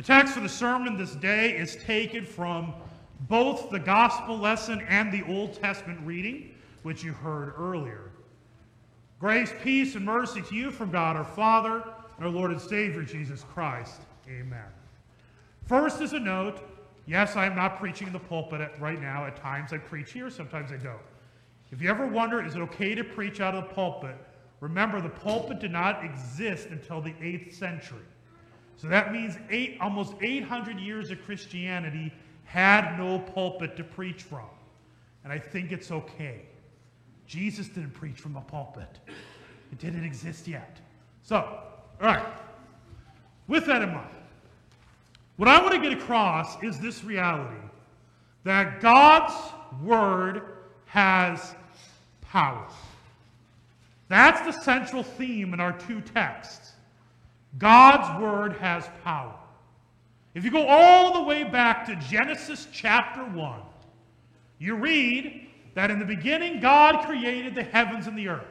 The text for the sermon this day is taken from both the gospel lesson and the Old Testament reading, which you heard earlier. Grace, peace, and mercy to you from God our Father and our Lord and Savior Jesus Christ. Amen. First, as a note, yes, I am not preaching in the pulpit right now. At times I preach here, sometimes I don't. If you ever wonder, is it okay to preach out of the pulpit? Remember, the pulpit did not exist until the 8th century. So that means eight, almost 800 years of Christianity had no pulpit to preach from. And I think it's okay. Jesus didn't preach from a pulpit, it didn't exist yet. So, all right. With that in mind, what I want to get across is this reality that God's Word has power. That's the central theme in our two texts. God's Word has power. If you go all the way back to Genesis chapter 1, you read that in the beginning God created the heavens and the earth.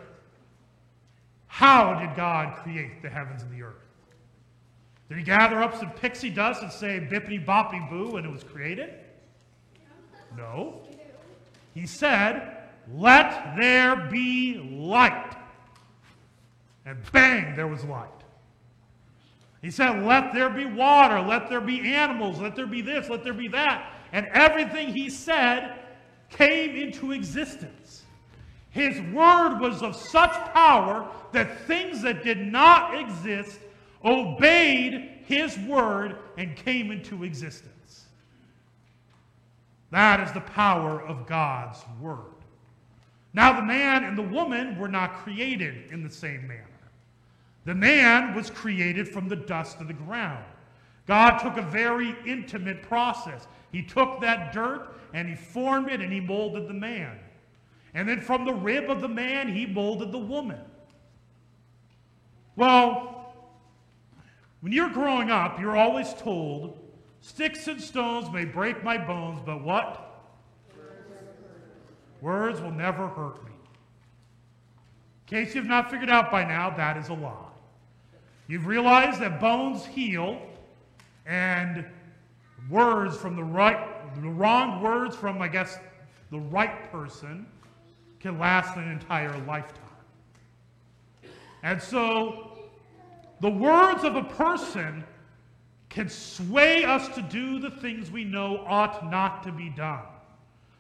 How did God create the heavens and the earth? Did he gather up some pixie dust and say bippity boppity boo and it was created? No. He said, Let there be light. And bang, there was light. He said, Let there be water, let there be animals, let there be this, let there be that. And everything he said came into existence. His word was of such power that things that did not exist obeyed his word and came into existence. That is the power of God's word. Now, the man and the woman were not created in the same manner. The man was created from the dust of the ground. God took a very intimate process. He took that dirt and he formed it and he molded the man. And then from the rib of the man, he molded the woman. Well, when you're growing up, you're always told, sticks and stones may break my bones, but what? Words will never hurt me. In case you've not figured out by now, that is a lie. You've realized that bones heal and words from the right, the wrong words from, I guess, the right person can last an entire lifetime. And so, the words of a person can sway us to do the things we know ought not to be done.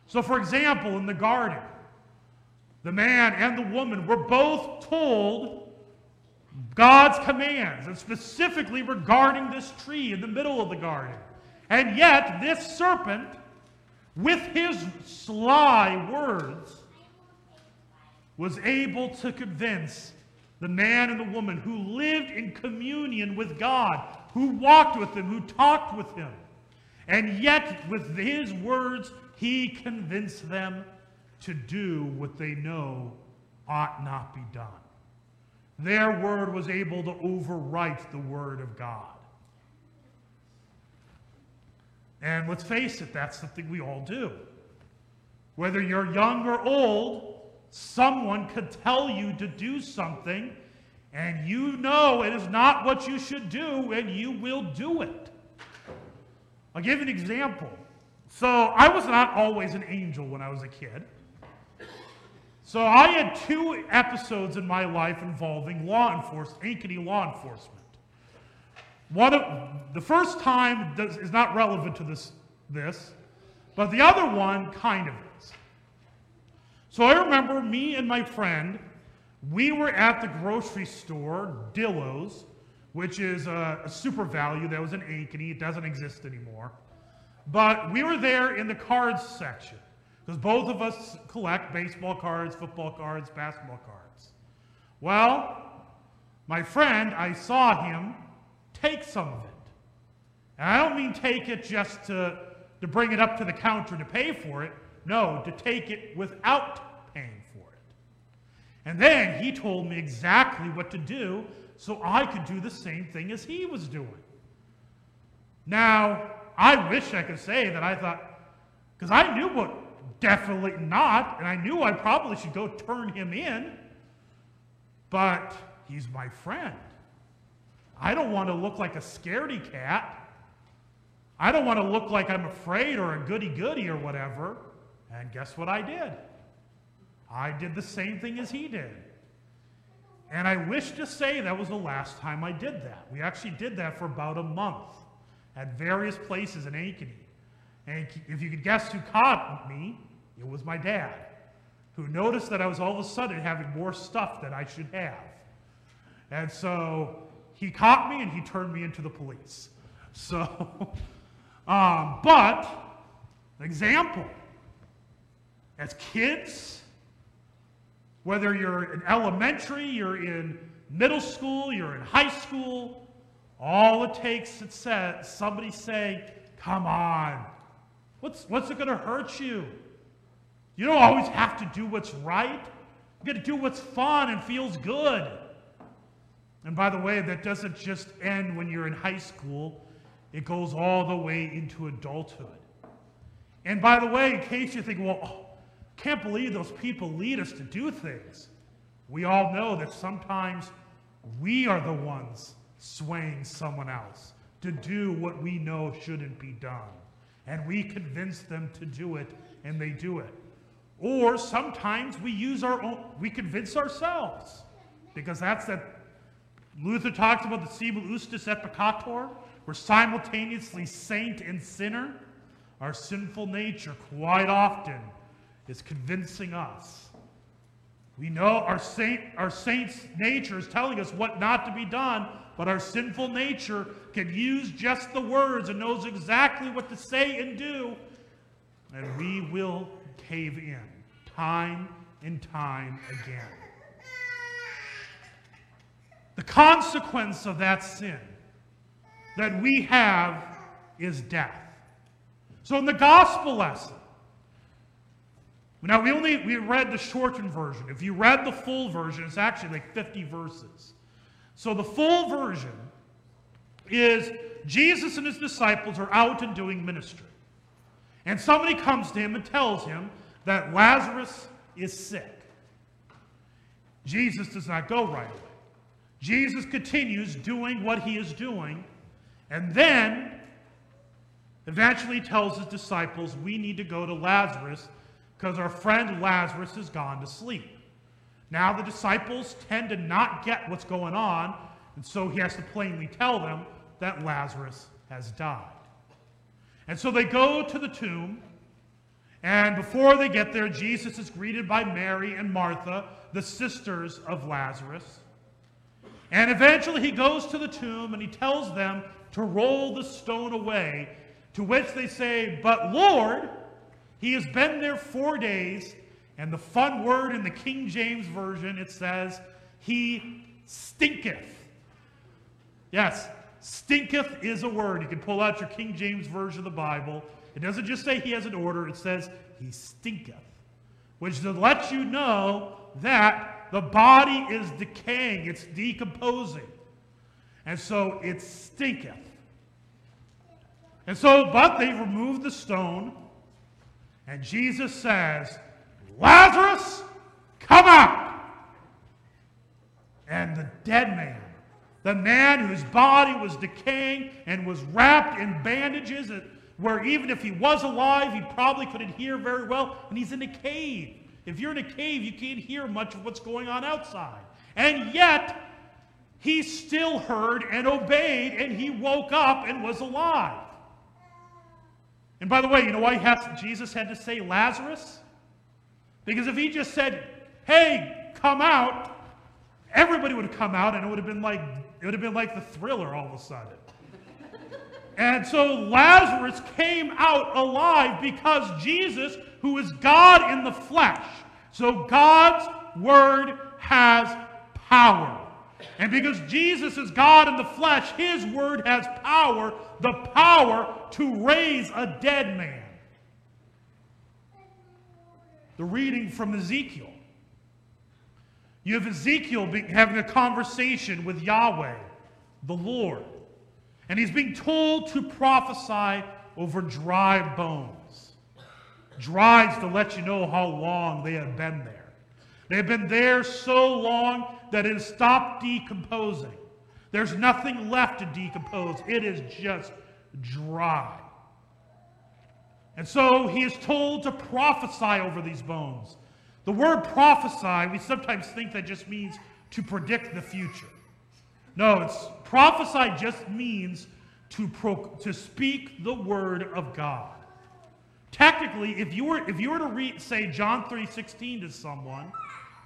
So, for example, in the garden, the man and the woman were both told God's commands, and specifically regarding this tree in the middle of the garden. And yet, this serpent, with his sly words, was able to convince the man and the woman who lived in communion with God, who walked with him, who talked with him. And yet, with his words, he convinced them to do what they know ought not be done. Their word was able to overwrite the word of God. And let's face it, that's something we all do. Whether you're young or old, someone could tell you to do something, and you know it is not what you should do, and you will do it. I'll give an example. So, I was not always an angel when I was a kid. So, I had two episodes in my life involving law enforcement, Ankeny law enforcement. One of, the first time is not relevant to this, this, but the other one kind of is. So I remember me and my friend, we were at the grocery store, Dillo's, which is a, a SuperValu that was in Ankeny. It doesn't exist anymore. But we were there in the cards section because both of us collect baseball cards, football cards, basketball cards. Well, my friend, I saw him take some of it. And I don't mean take it just to, to bring it up to the counter to pay for it. No, to take it without paying for it. And then he told me exactly what to do so I could do the same thing as he was doing. Now, I wish I could say that I thought, because I knew what definitely not, and I knew I probably should go turn him in, but he's my friend. I don't want to look like a scaredy cat. I don't want to look like I'm afraid or a goody goody or whatever. And guess what I did? I did the same thing as he did. And I wish to say that was the last time I did that. We actually did that for about a month at various places in Ankeny. And if you could guess who caught me, it was my dad, who noticed that I was all of a sudden having more stuff than I should have. And so he caught me and he turned me into the police. So, um, but, example, as kids, whether you're in elementary, you're in middle school, you're in high school, all it takes is somebody say, Come on, what's, what's it going to hurt you? You don't always have to do what's right. You got to do what's fun and feels good. And by the way, that doesn't just end when you're in high school, it goes all the way into adulthood. And by the way, in case you think, well, oh, can't believe those people lead us to do things. We all know that sometimes we are the ones swaying someone else to do what we know shouldn't be done. And we convince them to do it, and they do it. Or sometimes we use our own, we convince ourselves. Because that's that, Luther talks about the simul iustus et. We're simultaneously saint and sinner. Our sinful nature quite often is convincing us. We know our saint, our saint's nature is telling us what not to be done, but our sinful nature can use just the words and knows exactly what to say and do, and we will cave in time and time again. The consequence of that sin that we have is death. So in the gospel lesson, now we only we read the shortened version. If you read the full version, it's actually like 50 verses. So the full version is Jesus and his disciples are out and doing ministry. And somebody comes to him and tells him that Lazarus is sick. Jesus does not go right away. Jesus continues doing what he is doing, and then eventually tells his disciples, We need to go to Lazarus because our friend Lazarus has gone to sleep. Now, the disciples tend to not get what's going on, and so he has to plainly tell them that Lazarus has died. And so they go to the tomb, and before they get there, Jesus is greeted by Mary and Martha, the sisters of Lazarus. And eventually he goes to the tomb and he tells them to roll the stone away, to which they say, But Lord, he has been there four days, and the fun word in the King James Version, it says, He stinketh. Yes, stinketh is a word. You can pull out your King James Version of the Bible. It doesn't just say he has an order, it says he stinketh, which to let you know that the body is decaying, it's decomposing. And so it stinketh. And so, but they remove the stone, and Jesus says, Lazarus, come out. And the dead man, the man whose body was decaying and was wrapped in bandages, where even if he was alive, he probably couldn't hear very well, and he's in a cave. If you're in a cave, you can't hear much of what's going on outside. And yet, he still heard and obeyed, and he woke up and was alive. And by the way, you know why has, Jesus had to say Lazarus? Because if he just said, hey, come out, everybody would have come out and it would have been like it would have been like the thriller all of a sudden. and so Lazarus came out alive because Jesus, who is God in the flesh, so God's word has power. And because Jesus is God in the flesh, his word has power, the power to raise a dead man. The reading from Ezekiel. You have Ezekiel having a conversation with Yahweh, the Lord. And he's being told to prophesy over dry bones. Dries to let you know how long they have been there. They have been there so long that it has stopped decomposing. There's nothing left to decompose. It is just dry. And so he is told to prophesy over these bones. The word prophesy, we sometimes think that just means to predict the future. No, it's prophesy just means to, pro, to speak the word of God. Technically, if you were if you were to read say John 3:16 to someone,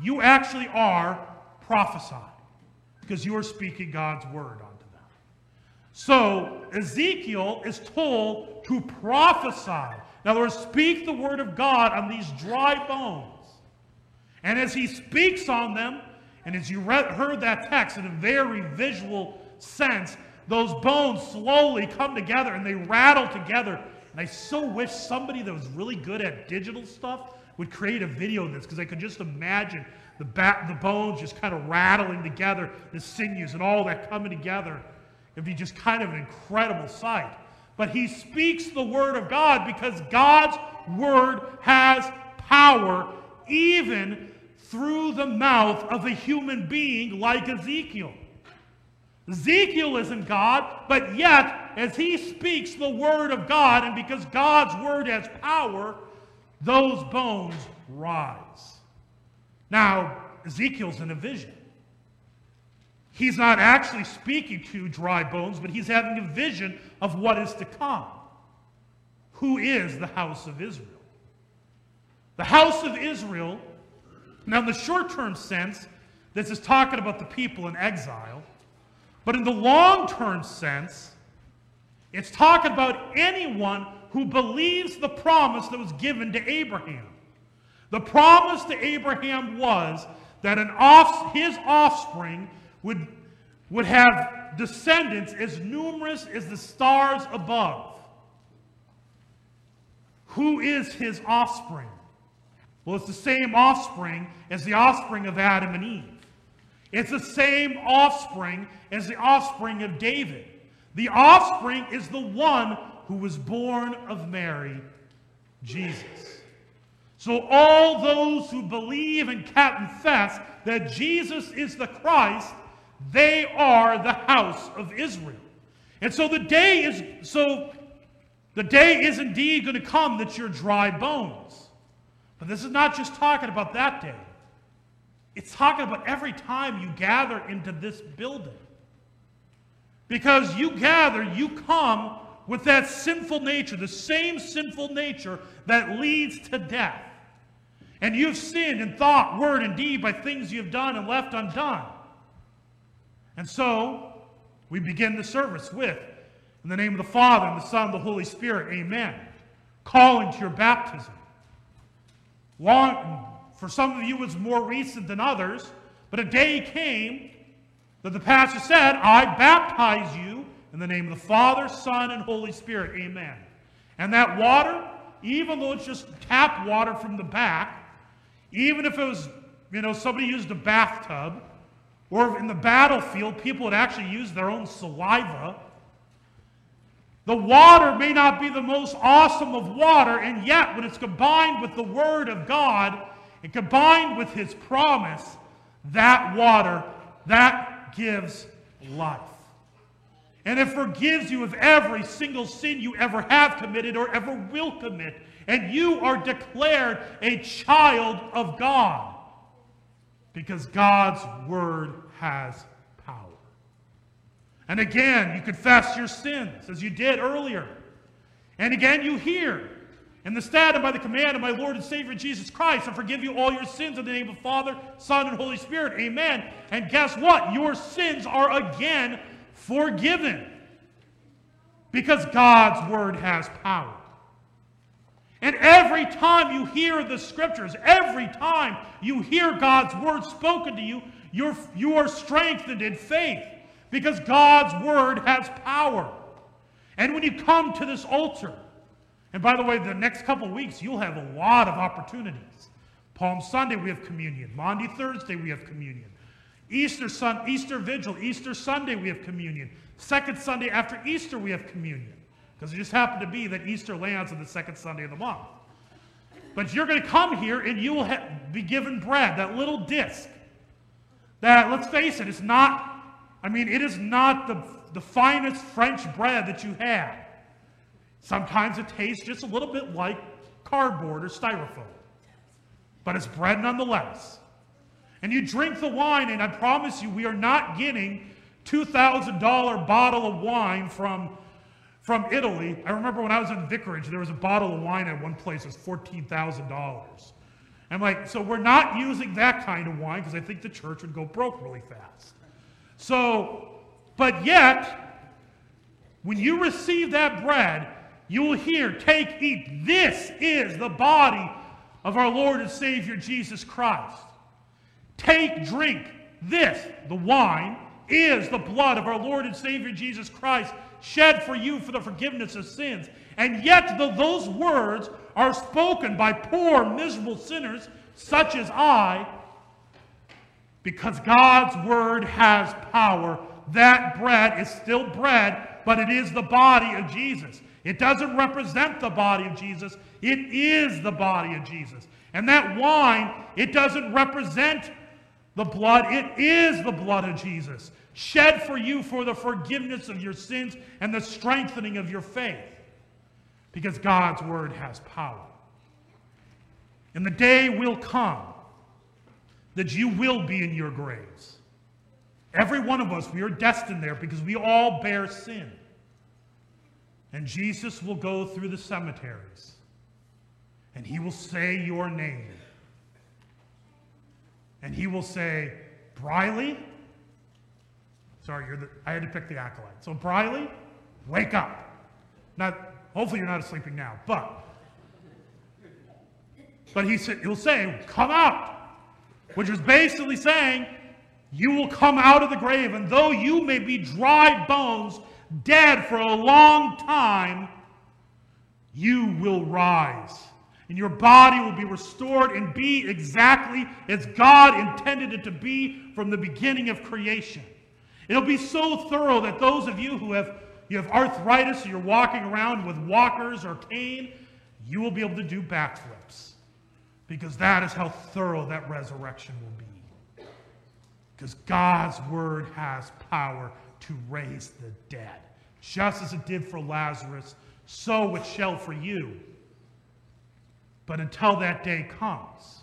you actually are prophesying because you are speaking God's word unto them. So Ezekiel is told to prophesy. In other words, speak the word of God on these dry bones. And as he speaks on them, and as you heard that text in a very visual sense, those bones slowly come together and they rattle together. And I so wish somebody that was really good at digital stuff would create a video of this because I could just imagine the, back, the bones just kind of rattling together, the sinews and all that coming together. It'd be just kind of an incredible sight. But he speaks the word of God because God's word has power even through the mouth of a human being like Ezekiel. Ezekiel isn't God, but yet, as he speaks the word of God, and because God's word has power, those bones rise. Now, Ezekiel's in a vision. He's not actually speaking to dry bones, but he's having a vision of what is to come. Who is the house of Israel? The house of Israel, now in the short term sense, this is talking about the people in exile. But in the long term sense, it's talking about anyone who believes the promise that was given to Abraham. The promise to Abraham was that an off, his offspring would, would have descendants as numerous as the stars above. Who is his offspring? Well, it's the same offspring as the offspring of Adam and Eve. It's the same offspring as the offspring of David. The offspring is the one who was born of Mary, Jesus. So, all those who believe and confess that Jesus is the Christ, they are the house of Israel. And so the day is so the day is indeed going to come that you're dry bones. But this is not just talking about that day. It's talking about every time you gather into this building. Because you gather, you come with that sinful nature, the same sinful nature that leads to death. And you've sinned in thought, word, and deed by things you've done and left undone. And so, we begin the service with, in the name of the Father, and the Son, and the Holy Spirit, amen. Calling to your baptism. Long, for some of you, it's more recent than others, but a day came that the pastor said, I baptize you in the name of the Father, Son, and Holy Spirit. Amen. And that water, even though it's just tap water from the back, even if it was, you know, somebody used a bathtub, or in the battlefield, people would actually use their own saliva. The water may not be the most awesome of water, and yet when it's combined with the Word of God, and combined with his promise, that water, that gives life. And it forgives you of every single sin you ever have committed or ever will commit. And you are declared a child of God. Because God's word has. And again, you confess your sins, as you did earlier. And again, you hear and the stat and by the command of my Lord and Savior Jesus Christ, I forgive you all your sins in the name of Father, Son, and Holy Spirit. Amen. And guess what? Your sins are again forgiven. Because God's word has power. And every time you hear the scriptures, every time you hear God's word spoken to you, you're, you are strengthened in faith because God's word has power. And when you come to this altar, and by the way, the next couple weeks, you'll have a lot of opportunities. Palm Sunday, we have communion. Maundy, Thursday, we have communion. Easter, Sun, Easter Vigil, Easter Sunday, we have communion. Second Sunday after Easter, we have communion. Because it just happened to be that Easter lands on the second Sunday of the month. But you're going to come here and you will be given bread, that little disc. That, let's face it, it's not, I mean, it is not the, the finest French bread that you have. Sometimes it tastes just a little bit like cardboard or styrofoam, but it's bread nonetheless. And you drink the wine, and I promise you, we are not getting $2,000 bottle of wine from, from Italy. I remember when I was in Vicarage, there was a bottle of wine at one place, it was $14,000. I'm like, so we're not using that kind of wine because I think the church would go broke really fast. So, but yet, when you receive that bread, you will hear, Take, eat. This is the body of our Lord and Savior Jesus Christ. Take, drink. This, the wine, is the blood of our Lord and Savior Jesus Christ, shed for you for the forgiveness of sins. And yet, though those words are spoken by poor, miserable sinners such as I, because God's word has power, that bread is still bread, but it is the body of Jesus. It doesn't represent the body of Jesus, it is the body of Jesus. And that wine, it doesn't represent the blood, it is the blood of Jesus, shed for you for the forgiveness of your sins and the strengthening of your faith. Because God's word has power. And the day will come that you will be in your graves. Every one of us, we are destined there because we all bear sin. And Jesus will go through the cemeteries and he will say your name. And he will say, Briley? Sorry, the, I had to pick the acolyte. So, Briley, wake up. Not, hopefully, you're not sleeping now, but but he said, he'll say, Come out, which is basically saying, You will come out of the grave, and though you may be dry bones, dead for a long time, you will rise. And your body will be restored and be exactly as God intended it to be from the beginning of creation. It'll be so thorough that those of you who have you have arthritis, you're walking around with walkers or cane, you will be able to do backflips. Because that is how thorough that resurrection will be. Because God's word has power to raise the dead. Just as it did for Lazarus, so it shall for you. But until that day comes,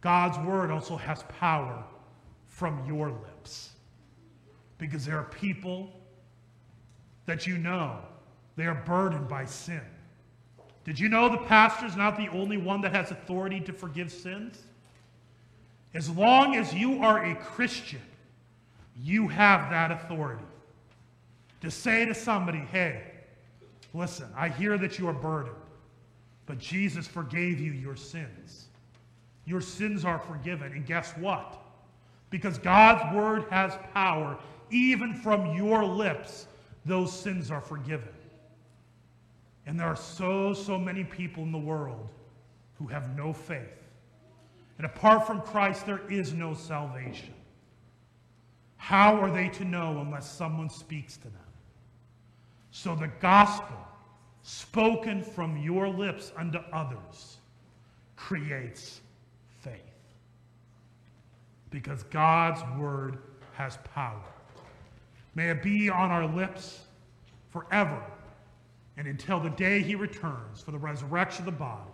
God's word also has power from your lips. Because there are people that you know, they are burdened by sin. Did you know the pastor is not the only one that has authority to forgive sins? As long as you are a Christian, you have that authority to say to somebody, hey, listen, I hear that you are burdened, but Jesus forgave you your sins. Your sins are forgiven. And guess what? Because God's word has power, even from your lips, those sins are forgiven. And there are so, so many people in the world who have no faith. And apart from Christ, there is no salvation. How are they to know unless someone speaks to them? So the gospel, spoken from your lips unto others, creates faith. Because God's word has power. May it be on our lips forever and until the day he returns for the resurrection of the body.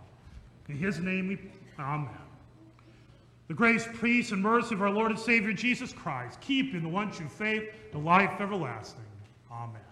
In his name we, amen. The grace, peace, and mercy of our Lord and Savior Jesus Christ keep in the one true faith, the life everlasting. Amen.